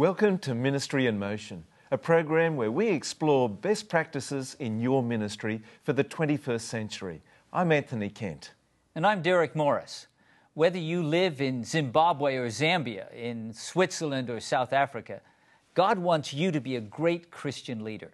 Welcome to Ministry in Motion, a program where we explore best practices in your ministry for the 21st century. I'm Anthony Kent. And I'm Derek Morris. Whether you live in Zimbabwe or Zambia, in Switzerland or South Africa, God wants you to be a great Christian leader.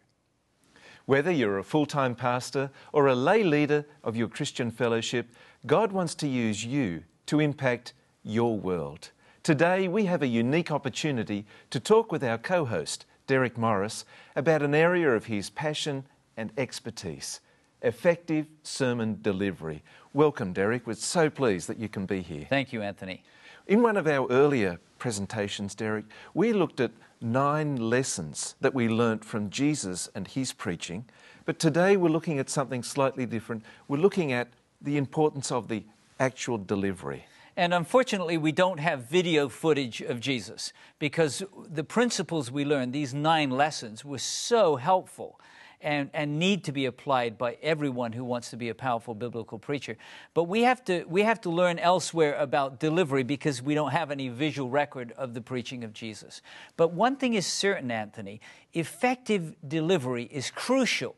Whether you're a full time pastor or a lay leader of your Christian fellowship, God wants to use you to impact your world. Today, we have a unique opportunity to talk with our co host, Derek Morris, about an area of his passion and expertise effective sermon delivery. Welcome, Derek. We're so pleased that you can be here. Thank you, Anthony. In one of our earlier presentations, Derek, we looked at nine lessons that we learnt from Jesus and his preaching. But today we're looking at something slightly different. We're looking at the importance of the actual delivery. And unfortunately, we don't have video footage of Jesus because the principles we learned, these nine lessons, were so helpful and, and need to be applied by everyone who wants to be a powerful biblical preacher. But we have, to, we have to learn elsewhere about delivery because we don't have any visual record of the preaching of Jesus. But one thing is certain, Anthony effective delivery is crucial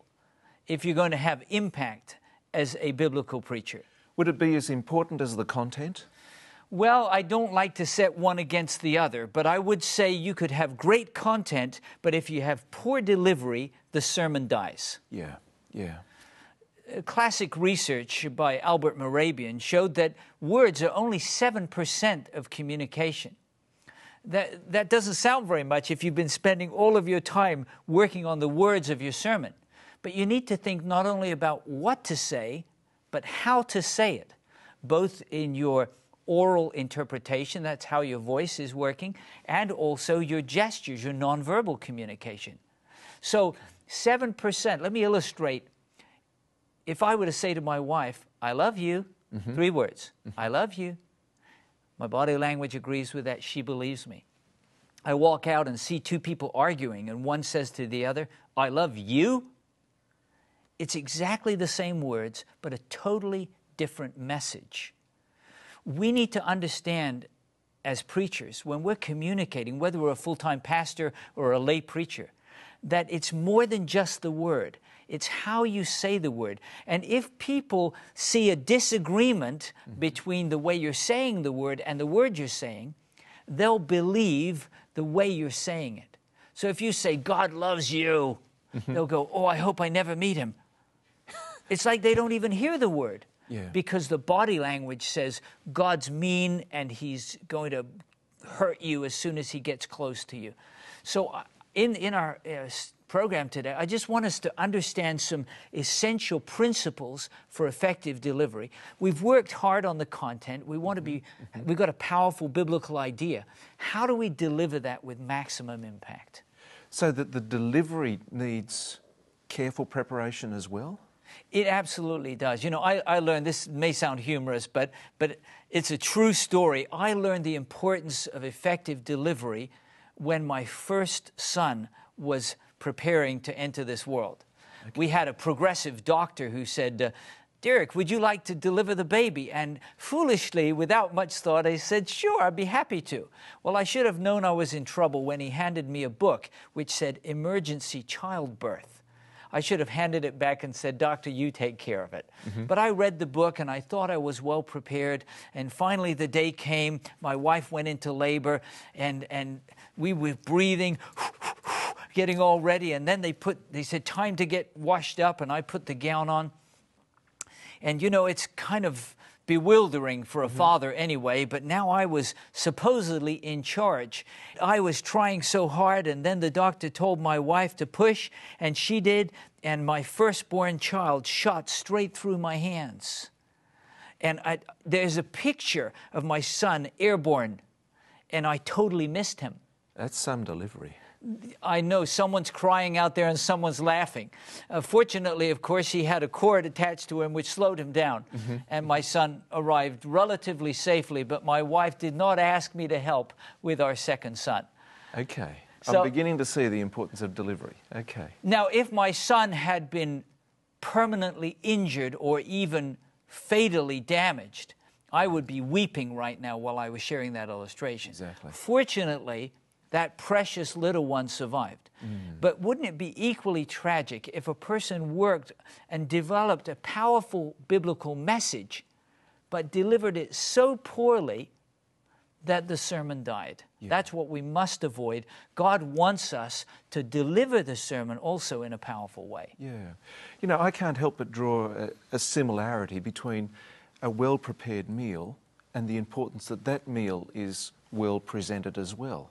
if you're going to have impact as a biblical preacher. Would it be as important as the content? Well, I don't like to set one against the other, but I would say you could have great content, but if you have poor delivery, the sermon dies. Yeah, yeah. Classic research by Albert Mehrabian showed that words are only 7% of communication. That, that doesn't sound very much if you've been spending all of your time working on the words of your sermon. But you need to think not only about what to say, but how to say it, both in your oral interpretation, that's how your voice is working, and also your gestures, your nonverbal communication. So, 7%, let me illustrate. If I were to say to my wife, I love you, mm-hmm. three words, mm-hmm. I love you, my body language agrees with that, she believes me. I walk out and see two people arguing, and one says to the other, I love you. It's exactly the same words, but a totally different message we need to understand as preachers, when we're communicating, whether we're a full time pastor or a lay preacher, that it's more than just the word. It's how you say the word. And if people see a disagreement mm-hmm. between the way you're saying the word and the word you're saying, they'll believe the way you're saying it. So if you say, God loves you, mm-hmm. they'll go, Oh, I hope I never meet him. it's like they don't even hear the word. Yeah. Because the body language says God's mean and he's going to hurt you as soon as he gets close to you. So, uh, in, in our uh, program today, I just want us to understand some essential principles for effective delivery. We've worked hard on the content. We want to be, mm-hmm. we've got a powerful biblical idea. How do we deliver that with maximum impact? So that the delivery needs careful preparation as well? It absolutely does. You know, I, I learned this may sound humorous, but but it's a true story. I learned the importance of effective delivery when my first son was preparing to enter this world. Okay. We had a progressive doctor who said, uh, Derek, would you like to deliver the baby? And foolishly, without much thought, I said, Sure, I'd be happy to. Well, I should have known I was in trouble when he handed me a book which said Emergency Childbirth. I should have handed it back and said, Doctor, you take care of it. Mm-hmm. But I read the book and I thought I was well prepared. And finally, the day came. My wife went into labor and, and we were breathing, getting all ready. And then they put, they said, time to get washed up. And I put the gown on. And you know, it's kind of bewildering for a mm-hmm. father anyway, but now I was supposedly in charge. I was trying so hard, and then the doctor told my wife to push, and she did, and my firstborn child shot straight through my hands. And I, there's a picture of my son airborne, and I totally missed him. That's some delivery. I know someone's crying out there and someone's laughing. Uh, fortunately, of course, he had a cord attached to him which slowed him down. Mm-hmm. And my son arrived relatively safely, but my wife did not ask me to help with our second son. Okay. So, I'm beginning to see the importance of delivery. Okay. Now, if my son had been permanently injured or even fatally damaged, I would be weeping right now while I was sharing that illustration. Exactly. Fortunately, that precious little one survived. Mm. But wouldn't it be equally tragic if a person worked and developed a powerful biblical message, but delivered it so poorly that the sermon died? That's what we must avoid. God wants us to deliver the sermon also in a powerful way. Yeah. You know, I can't help but draw a, a similarity between a well prepared meal and the importance that that meal is well presented as well.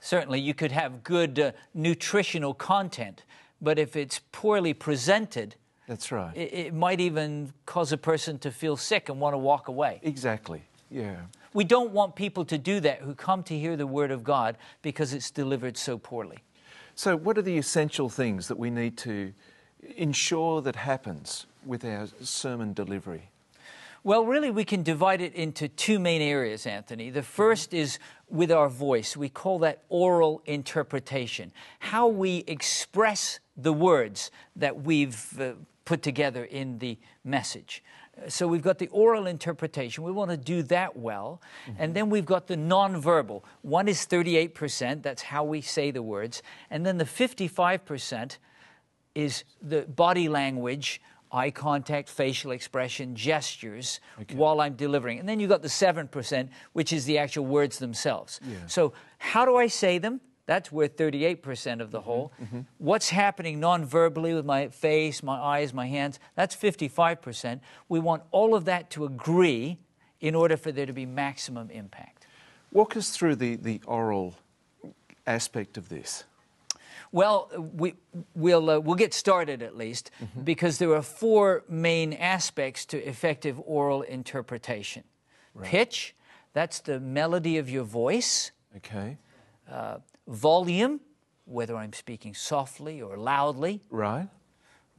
Certainly, you could have good uh, nutritional content, but if it's poorly presented, That's right. it, it might even cause a person to feel sick and want to walk away. exactly. Yeah. We don't want people to do that who come to hear the Word of God because it's delivered so poorly. So, what are the essential things that we need to ensure that happens with our sermon delivery? Well, really, we can divide it into two main areas, Anthony. The first is with our voice. We call that oral interpretation, how we express the words that we've uh, put together in the message. Uh, So we've got the oral interpretation. We want to do that well. And then we've got the nonverbal. One is 38%, that's how we say the words. And then the 55% is the body language, eye contact, facial expression, gestures while I'm delivering. And then you've got the 7%, which is the actual words themselves. So, how do I say them? That's worth 38% of the whole. Mm-hmm, mm-hmm. What's happening non verbally with my face, my eyes, my hands? That's 55%. We want all of that to agree in order for there to be maximum impact. Walk us through the, the oral aspect of this. Well, we, we'll, uh, we'll get started at least because there are four main aspects to effective oral interpretation. Pitch, that's the melody of your voice, Okay. uh, volume, whether I'm speaking softly or loudly, Right.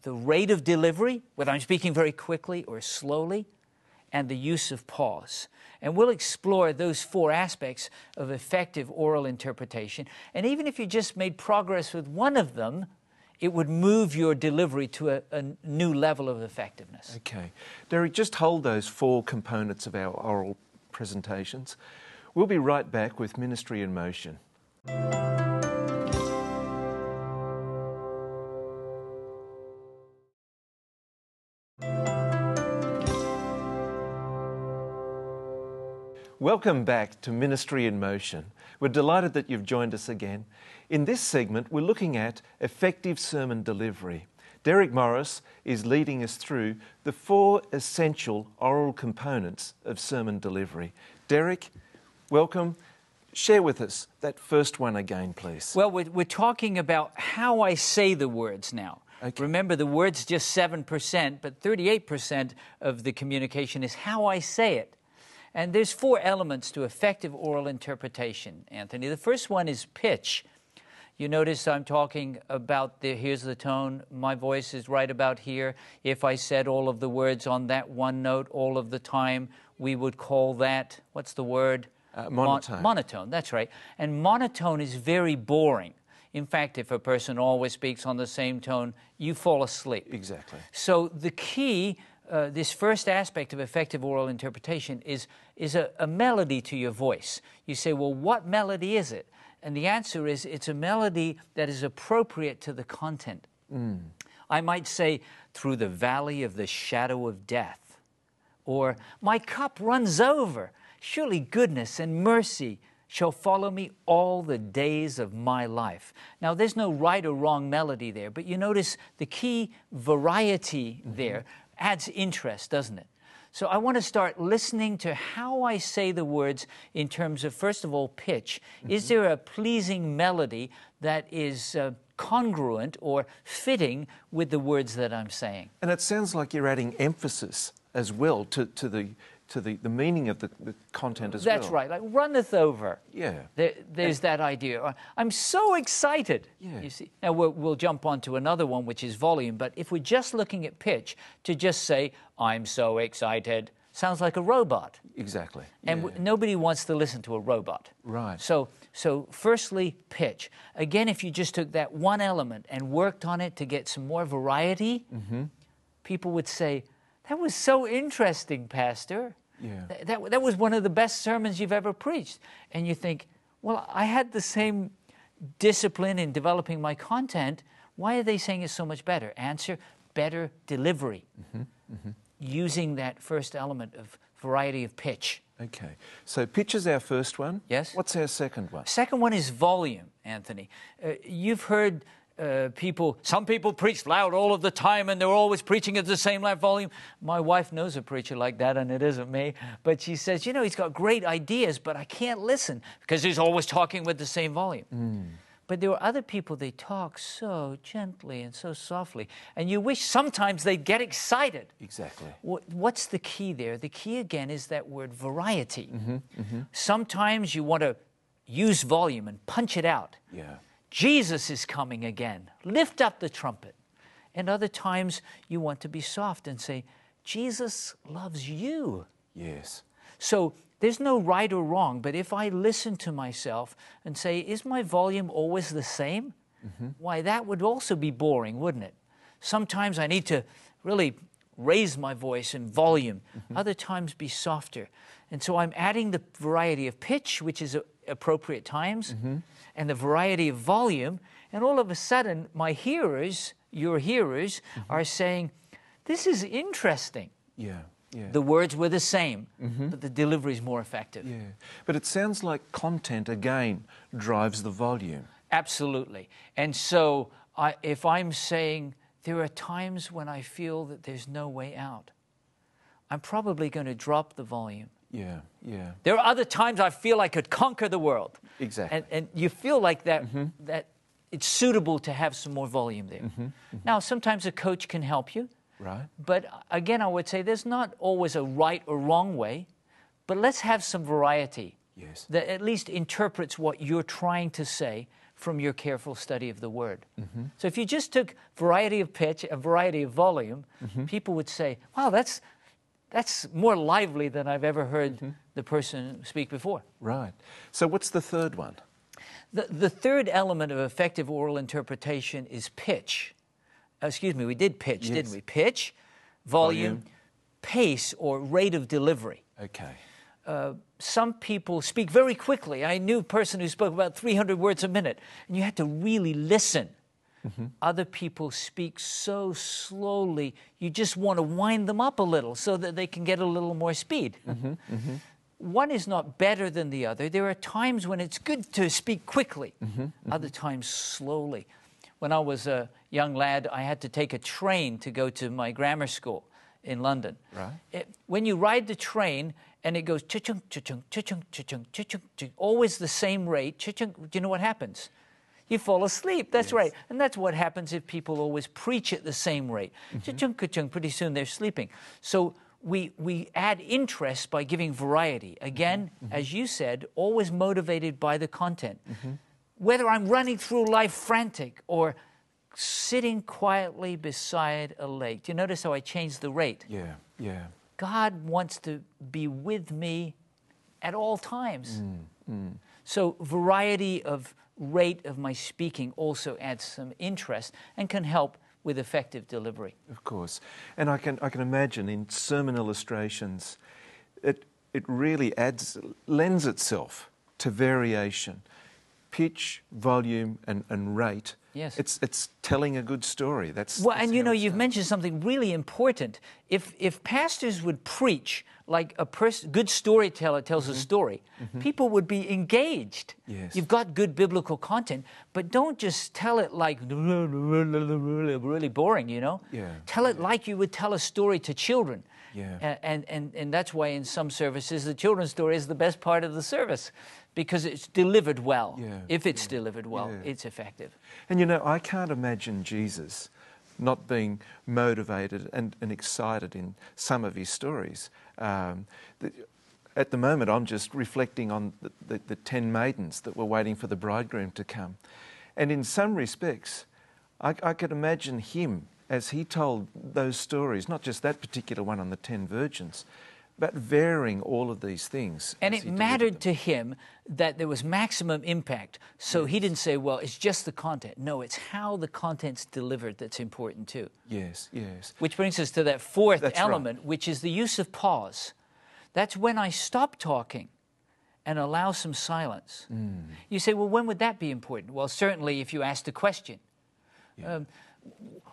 the rate of delivery, whether I'm speaking very quickly or slowly, and the use of pause. And we'll explore those four aspects of effective oral interpretation. And even if you just made progress with one of them, it would move your delivery to a, a new level of effectiveness. Okay. Derek, just hold those four components of our oral presentations. We'll be right back with Ministry in Motion. Welcome back to Ministry in Motion. We're delighted that you've joined us again. In this segment, we're looking at effective sermon delivery. Derek Morris is leading us through the four essential oral components of sermon delivery. Derek, welcome. Share with us that first one again, please. Well, we're, we're talking about how I say the words now. Okay. Remember, the word's just 7%, but 38% of the communication is how I say it. And there's four elements to effective oral interpretation, Anthony. The first one is pitch. You notice I'm talking about the here's the tone, my voice is right about here. If I said all of the words on that one note all of the time, we would call that, what's the word? Uh, Mon- monotone. monotone, that's right. And monotone is very boring. In fact, if a person always speaks on the same tone, you fall asleep. Exactly. So the key, uh, this first aspect of effective oral interpretation is, is a, a melody to your voice. You say, well, what melody is it? And the answer is it's a melody that is appropriate to the content. I might say, through the valley of the shadow of death, or my cup runs over. Surely goodness and mercy shall follow me all the days of my life. Now, there's no right or wrong melody there, but you notice the key variety there adds interest, doesn't it? So I want to start listening to how I say the words in terms of, first of all, pitch. Is there a pleasing melody that is uh, congruent or fitting with the words that I'm saying? And it sounds like you're adding emphasis as well to, to, the, to the, the meaning of the, the content as well That's well. right, like runneth over. Yeah. There, there's that idea. I'm so excited. Yeah. You see. Now we'll, we'll jump on to another one, which is volume. But if we're just looking at pitch, to just say "I'm so excited" sounds like a robot, Exactly. and yeah. w- nobody wants to listen to a robot. Right. So, so firstly, pitch. Again, if you just took that one element and worked on it to get some more variety, Mm-hmm. people would say, "That was so interesting, Pastor." Yeah. Th- That, that was one of the best sermons you've ever preached. And you think, Well, I had the same discipline in developing my content. Why are they saying it's so much better? Answer better delivery. Using that first element of variety of pitch. Okay. So pitch is our first one. Yes. What's our second one? Second one is volume, Anthony. Uh, you've heard uh, people, some people preach loud all of the time and they're always preaching at the same loud volume. My wife knows a preacher like that and it isn't me. But she says, you know, he's got great ideas, but I can't listen because he's always talking with the same volume. Mm. But there are other people, they talk so gently and so softly. And you wish sometimes they'd get excited. Exactly. What- What's the key there? The key again is that word variety. Mm-hmm, mm-hmm. Sometimes you want to use volume and punch it out. Yeah. Jesus is coming again. Lift up the trumpet. And other times you want to be soft and say, Jesus loves you. Yes. So there's no right or wrong, but if I listen to myself and say, is my volume always the same? Mm-hmm. Why, that would also be boring, wouldn't it? Sometimes I need to really raise my voice in volume, mm-hmm. other times be softer. And so I'm adding the variety of pitch, which is a- appropriate times, mm-hmm. and the variety of volume. And all of a sudden, my hearers, your hearers, mm-hmm. are saying, This is interesting. Yeah. Yeah. The words were the same, mm-hmm. but the delivery is more effective. yeah. But it sounds like content again drives the volume. Absolutely. And so I, if I'm saying there are times when I feel that there's no way out, I'm probably going to drop the volume. Yeah. Yeah. There are other times I feel I could conquer the world. Exactly. And, and you feel like that, mm-hmm. that it's suitable to have some more volume there. Mm-hmm, mm-hmm. Now, sometimes a coach can help you. Right. But again, I would say there's not always a right or wrong way, but let's have some variety Yes. that at least interprets what you're trying to say from your careful study of the word. So if you just took variety of pitch a variety of volume, people would say, wow, that's, that's more lively than I've ever heard the person speak before. Right. So what's the third one? The, the third element of effective oral interpretation is pitch. Uh, excuse me, we did pitch, Yes. didn't we? Pitch, volume, Volume. pace, or rate of delivery. Okay. Uh, some people speak very quickly. I knew a person who spoke about 300 words a minute, and you had to really listen. Mm-hmm. Other people speak so slowly, you just want to wind them up a little so that they can get a little more speed. Mm-hmm. Mm-hmm. One is not better than the other. There are times when it's good to speak quickly, other times slowly. When I was a young lad, I had to take a train to go to my grammar school in London. Right. It- when you ride the train and it goes cha-chung, cha-chung, cha-chung, cha-chung, cha-chung, cha- always the same rate, cha-chung, do you know what happens? You fall asleep. That's right. And that's what happens if people always preach at the same rate. Mm-hmm. Cha-chung, pretty soon they're sleeping. So we, we add interest by giving variety. Mm-hmm. Again, mm-hmm. as you said, always motivated by the content. Whether I'm running through life frantic or sitting quietly beside a lake. Do you notice how I changed the rate? Yeah. Yeah. God wants to be with me at all times. Mm, mm. So, variety of rate of my speaking also adds some interest and can help with effective delivery. Of course. And I can, I can imagine in sermon illustrations, it, it really adds, lends itself to variation, pitch, volume, and, and rate. Yes. It's, it's telling a good story. That's, Well, that's and you know, you've done. mentioned something really important. If, if pastors would preach like a pers- good storyteller tells a mm-hmm. story, mm-hmm. people would be engaged. Yes. You've got good biblical content, but don't just tell it like really boring, you know? Yeah, Tell it like you would tell a story to children. Yeah. And, and, and that's why in some services, the children's story is the best part of the service because it's delivered well. Yeah, If it's delivered well, yeah. it's effective. And you know, I can't imagine Jesus not being motivated and, and excited in some of his stories. Um, the, at the moment, I'm just reflecting on the, the, the ten maidens that were waiting for the bridegroom to come. And in some respects, I, I could imagine him as he told those stories, not just that particular one on the ten virgins, but varying all of these things. And it mattered to him that there was maximum impact. So he didn't say, well, it's just the content. No, it's how the content's delivered that's important too. Yes, yes. Which brings us to that fourth That's right. element, which is the use of pause. That's when I stop talking and allow some silence. You say, well, when would that be important? Well, certainly if you ask the question. Um,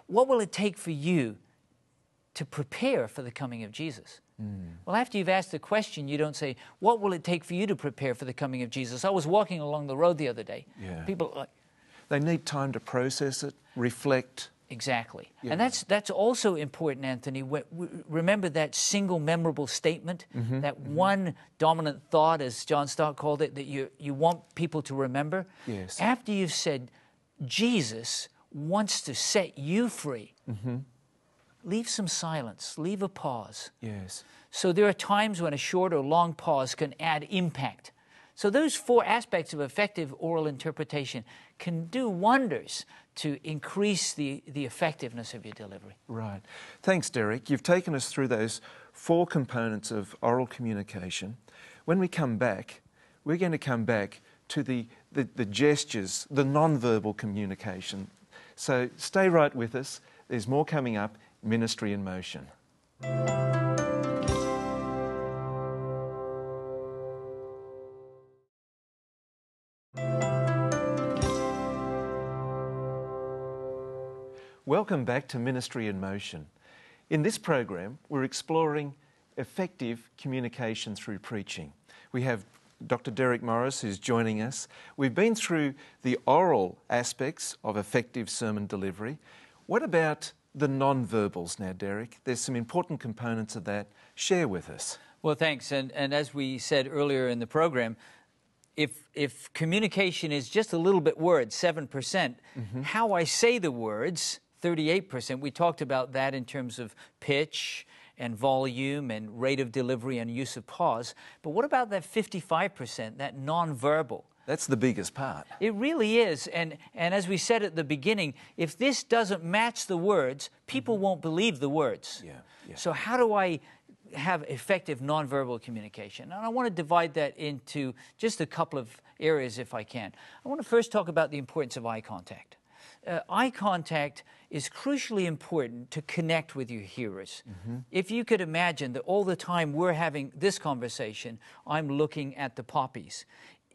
what will it take for you to prepare for the coming of Jesus? Well, after you've asked the question, you don't say, What will it take for you to prepare for the coming of Jesus? I was walking along the road the other day. Yeah. People are like, They need time to process it, reflect. Exactly. Yeah. And that's, that's also important, Anthony. Remember that single memorable statement, Mm-hmm. that one dominant thought, as John Stott called it, that you, you want people to remember? Yes. After you've said, Jesus wants to set you free, Mm-hmm. Leave some silence, leave a pause. Yes. So there are times when a short or long pause can add impact. So those four aspects of effective oral interpretation can do wonders to increase the, the effectiveness of your delivery. Right. Thanks, Derek. You've taken us through those four components of oral communication. When we come back, we're going to come back to the, the, the gestures, the non-verbal communication. So stay right with us. There's more coming up, Ministry in Motion. Welcome back to Ministry in Motion. In this program, we're exploring effective communication through preaching. We have Dr. Derek Morris who's joining us. We've been through the oral aspects of effective sermon delivery. What about the non-verbals now, Derek? There's some important components of that. Share with us. Well, thanks. And, and as we said earlier in the program, if, if communication is just a little bit words, 7%, percent mm-hmm. how I say the words, 38%, we talked about that in terms of pitch and volume and rate of delivery and use of pause. But what about that 55%, that nonverbal? That's the biggest part. It really is. And, and as we said at the beginning, if this doesn't match the words, people won't believe the words. Yeah, yeah. So, how do I have effective nonverbal communication? And I want to divide that into just a couple of areas if I can. I want to first talk about the importance of eye contact. Uh, eye contact is crucially important to connect with your hearers. If you could imagine that all the time we're having this conversation, I'm looking at the poppies,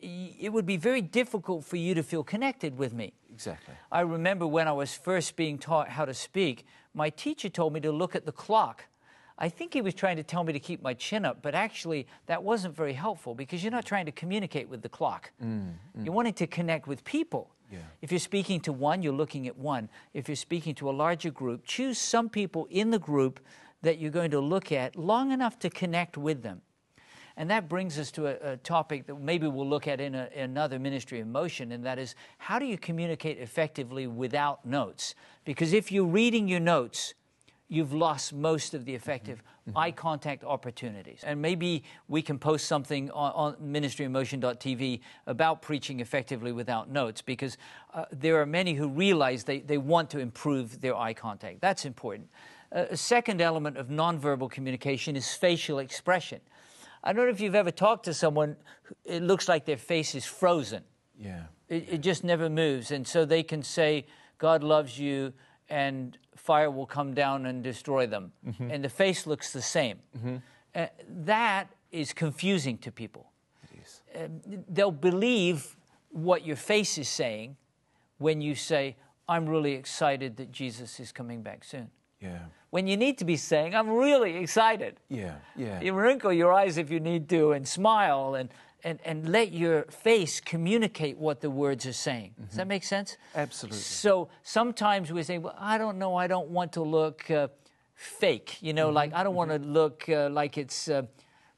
it would be very difficult for you to feel connected with me. Exactly. I remember when I was first being taught how to speak, my teacher told me to look at the clock. I think he was trying to tell me to keep my chin up, but actually that wasn't very helpful because you're not trying to communicate with the clock. Mm, mm. You're wanting to connect with people. Yeah. If you're speaking to one, you're looking at one. If you're speaking to a larger group, choose some people in the group that you're going to look at long enough to connect with them. And that brings us to a, a topic that maybe we'll look at in, a, in another ministry of motion, and that is how do you communicate effectively without notes? Because if you're reading your notes, you've lost most of the effective eye contact opportunities. And maybe we can post something on, on ministryinmotion.tv about preaching effectively without notes, because uh, there are many who realize they, they want to improve their eye contact. That's important. Uh, a second element of nonverbal communication is facial expression. I don't know if you've ever talked to someone, it looks like their face is frozen. Yeah. It, it just never moves. And so they can say, God loves you, and fire will come down and destroy them. Mm-hmm. And the face looks the same. Mm-hmm. Uh, that is confusing to people. It is. Um, they'll believe what your face is saying when you say, I'm really excited that Jesus is coming back soon. Yeah. When you need to be saying, I'm really excited. Yeah. Yeah. You wrinkle your eyes if you need to and smile and, and, and let your face communicate what the words are saying. Does that make sense? Absolutely. So sometimes we say, well, I don't know, I don't want to look uh, fake, you know, like I don't want to look uh, like it's. Uh,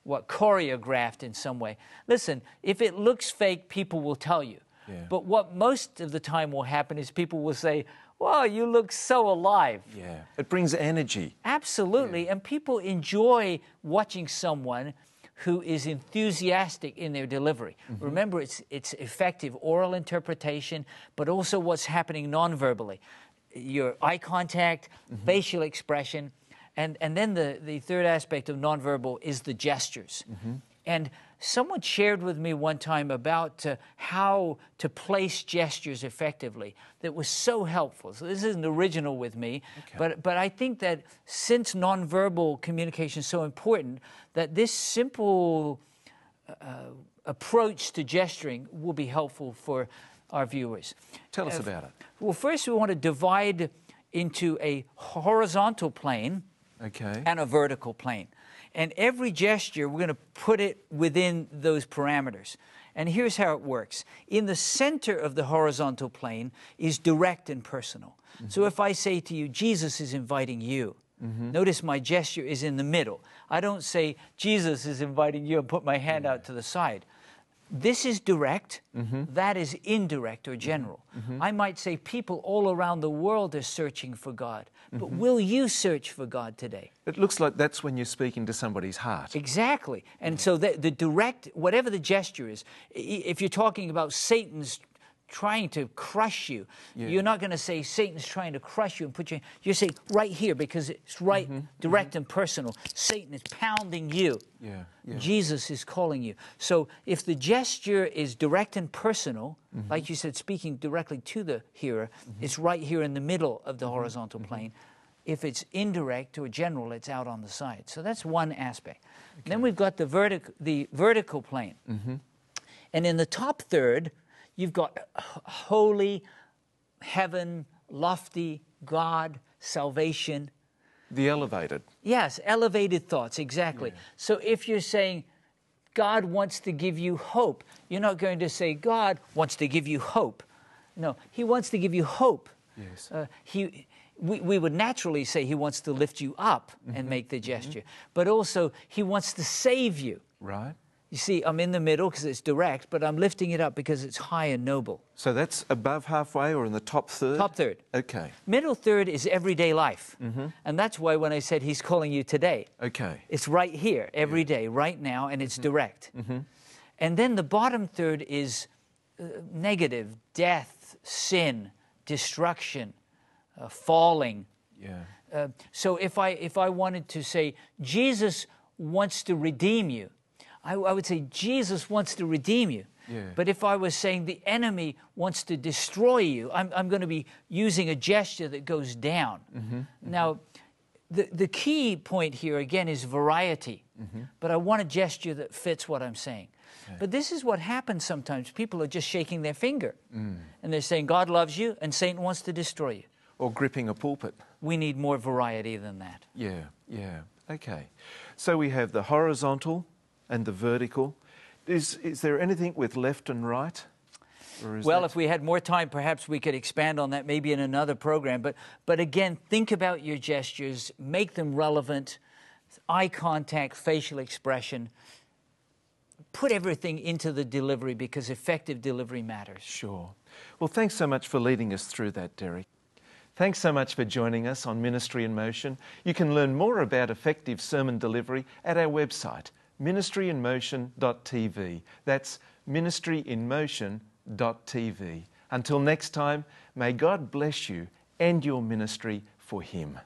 what choreographed in some way. Listen, if it looks fake, people will tell you. Yeah. But what most of the time will happen is people will say, "Wow, you look so alive." Yeah. It brings energy. Absolutely. And people enjoy watching someone who is enthusiastic in their delivery. Mm-hmm. Remember, it's, it's effective oral interpretation, but also what's happening non-verbally. Your eye contact, mm-hmm. facial expression, and, and then the, the third aspect of nonverbal is the gestures. Mm-hmm. And someone shared with me one time about uh, how to place gestures effectively that was so helpful. So this isn't original with me, but, but I think that since nonverbal communication is so important, that this simple uh, approach to gesturing will be helpful for our viewers. Tell us Uh, about it. Well, first, we want to divide into a horizontal plane Okay. and a vertical plane. And every gesture, we're going to put it within those parameters. And here's how it works in the center of the horizontal plane is direct and personal. Mm-hmm. So if I say to you, Jesus is inviting you, mm-hmm. notice my gesture is in the middle. I don't say, Jesus is inviting you and put my hand out to the side. This is direct, mm-hmm. that is indirect or general. I might say people all around the world are searching for God, but mm-hmm. will you search for God today? It looks like that's when you're speaking to somebody's heart. Exactly. And mm. so the, the direct, whatever the gesture is, if you're talking about Satan's trying to crush you, you're not going to say Satan's trying to crush you and put you, you say right here because it's right, mm-hmm, mm-hmm. direct and personal. Satan is pounding you. Yeah, yeah. Jesus is calling you. So if the gesture is direct and personal, mm-hmm. like you said, speaking directly to the hearer, it's right here in the middle of the horizontal plane. If it's indirect or general, it's out on the side. So that's one aspect. Then we've got the, vertic- the vertical plane. And in the top third, you've got holy, heaven, lofty, God, salvation. The elevated. Yes, elevated thoughts, exactly. So if you're saying God wants to give you hope, you're not going to say God wants to give you hope. No, He wants to give you hope. Yes. Uh, he, we, we would naturally say He wants to lift you up and make the gesture, but also He wants to save you. Right? You see, I'm in the middle because it's direct, but I'm lifting it up because it's high and noble. So that's above halfway or in the top third? Top third. Okay. Middle third is everyday life. And that's why when I said He's calling you today, Okay. It's right here, every day, right now, and it's direct. And then the bottom third is uh, negative death, sin, destruction, uh, falling. Yeah. Uh, so if I, if I wanted to say, Jesus wants to redeem you, I, I would say, Jesus wants to redeem you. Yeah. But if I was saying the enemy wants to destroy you, I'm, I'm going to be using a gesture that goes down. Mm-hmm. Now, the, the key point here again is variety, mm-hmm. but I want a gesture that fits what I'm saying. But this is what happens sometimes. People are just shaking their finger mm. and they're saying, God loves you and Satan wants to destroy you. Or gripping a pulpit. We need more variety than that. Yeah, yeah. Okay. So we have the horizontal and the vertical. Is, is there anything with left and right? Well, that- if we had more time, perhaps we could expand on that maybe in another program. But, but again, think about your gestures, make them relevant, eye contact, facial expression. Put everything into the delivery because effective delivery matters. Sure. Well, thanks so much for leading us through that, Derek. Thanks so much for joining us on Ministry in Motion. You can learn more about effective sermon delivery at our website, ministryinmotion.tv. That's ministryinmotion.tv. Until next time, may God bless you and your ministry for Him.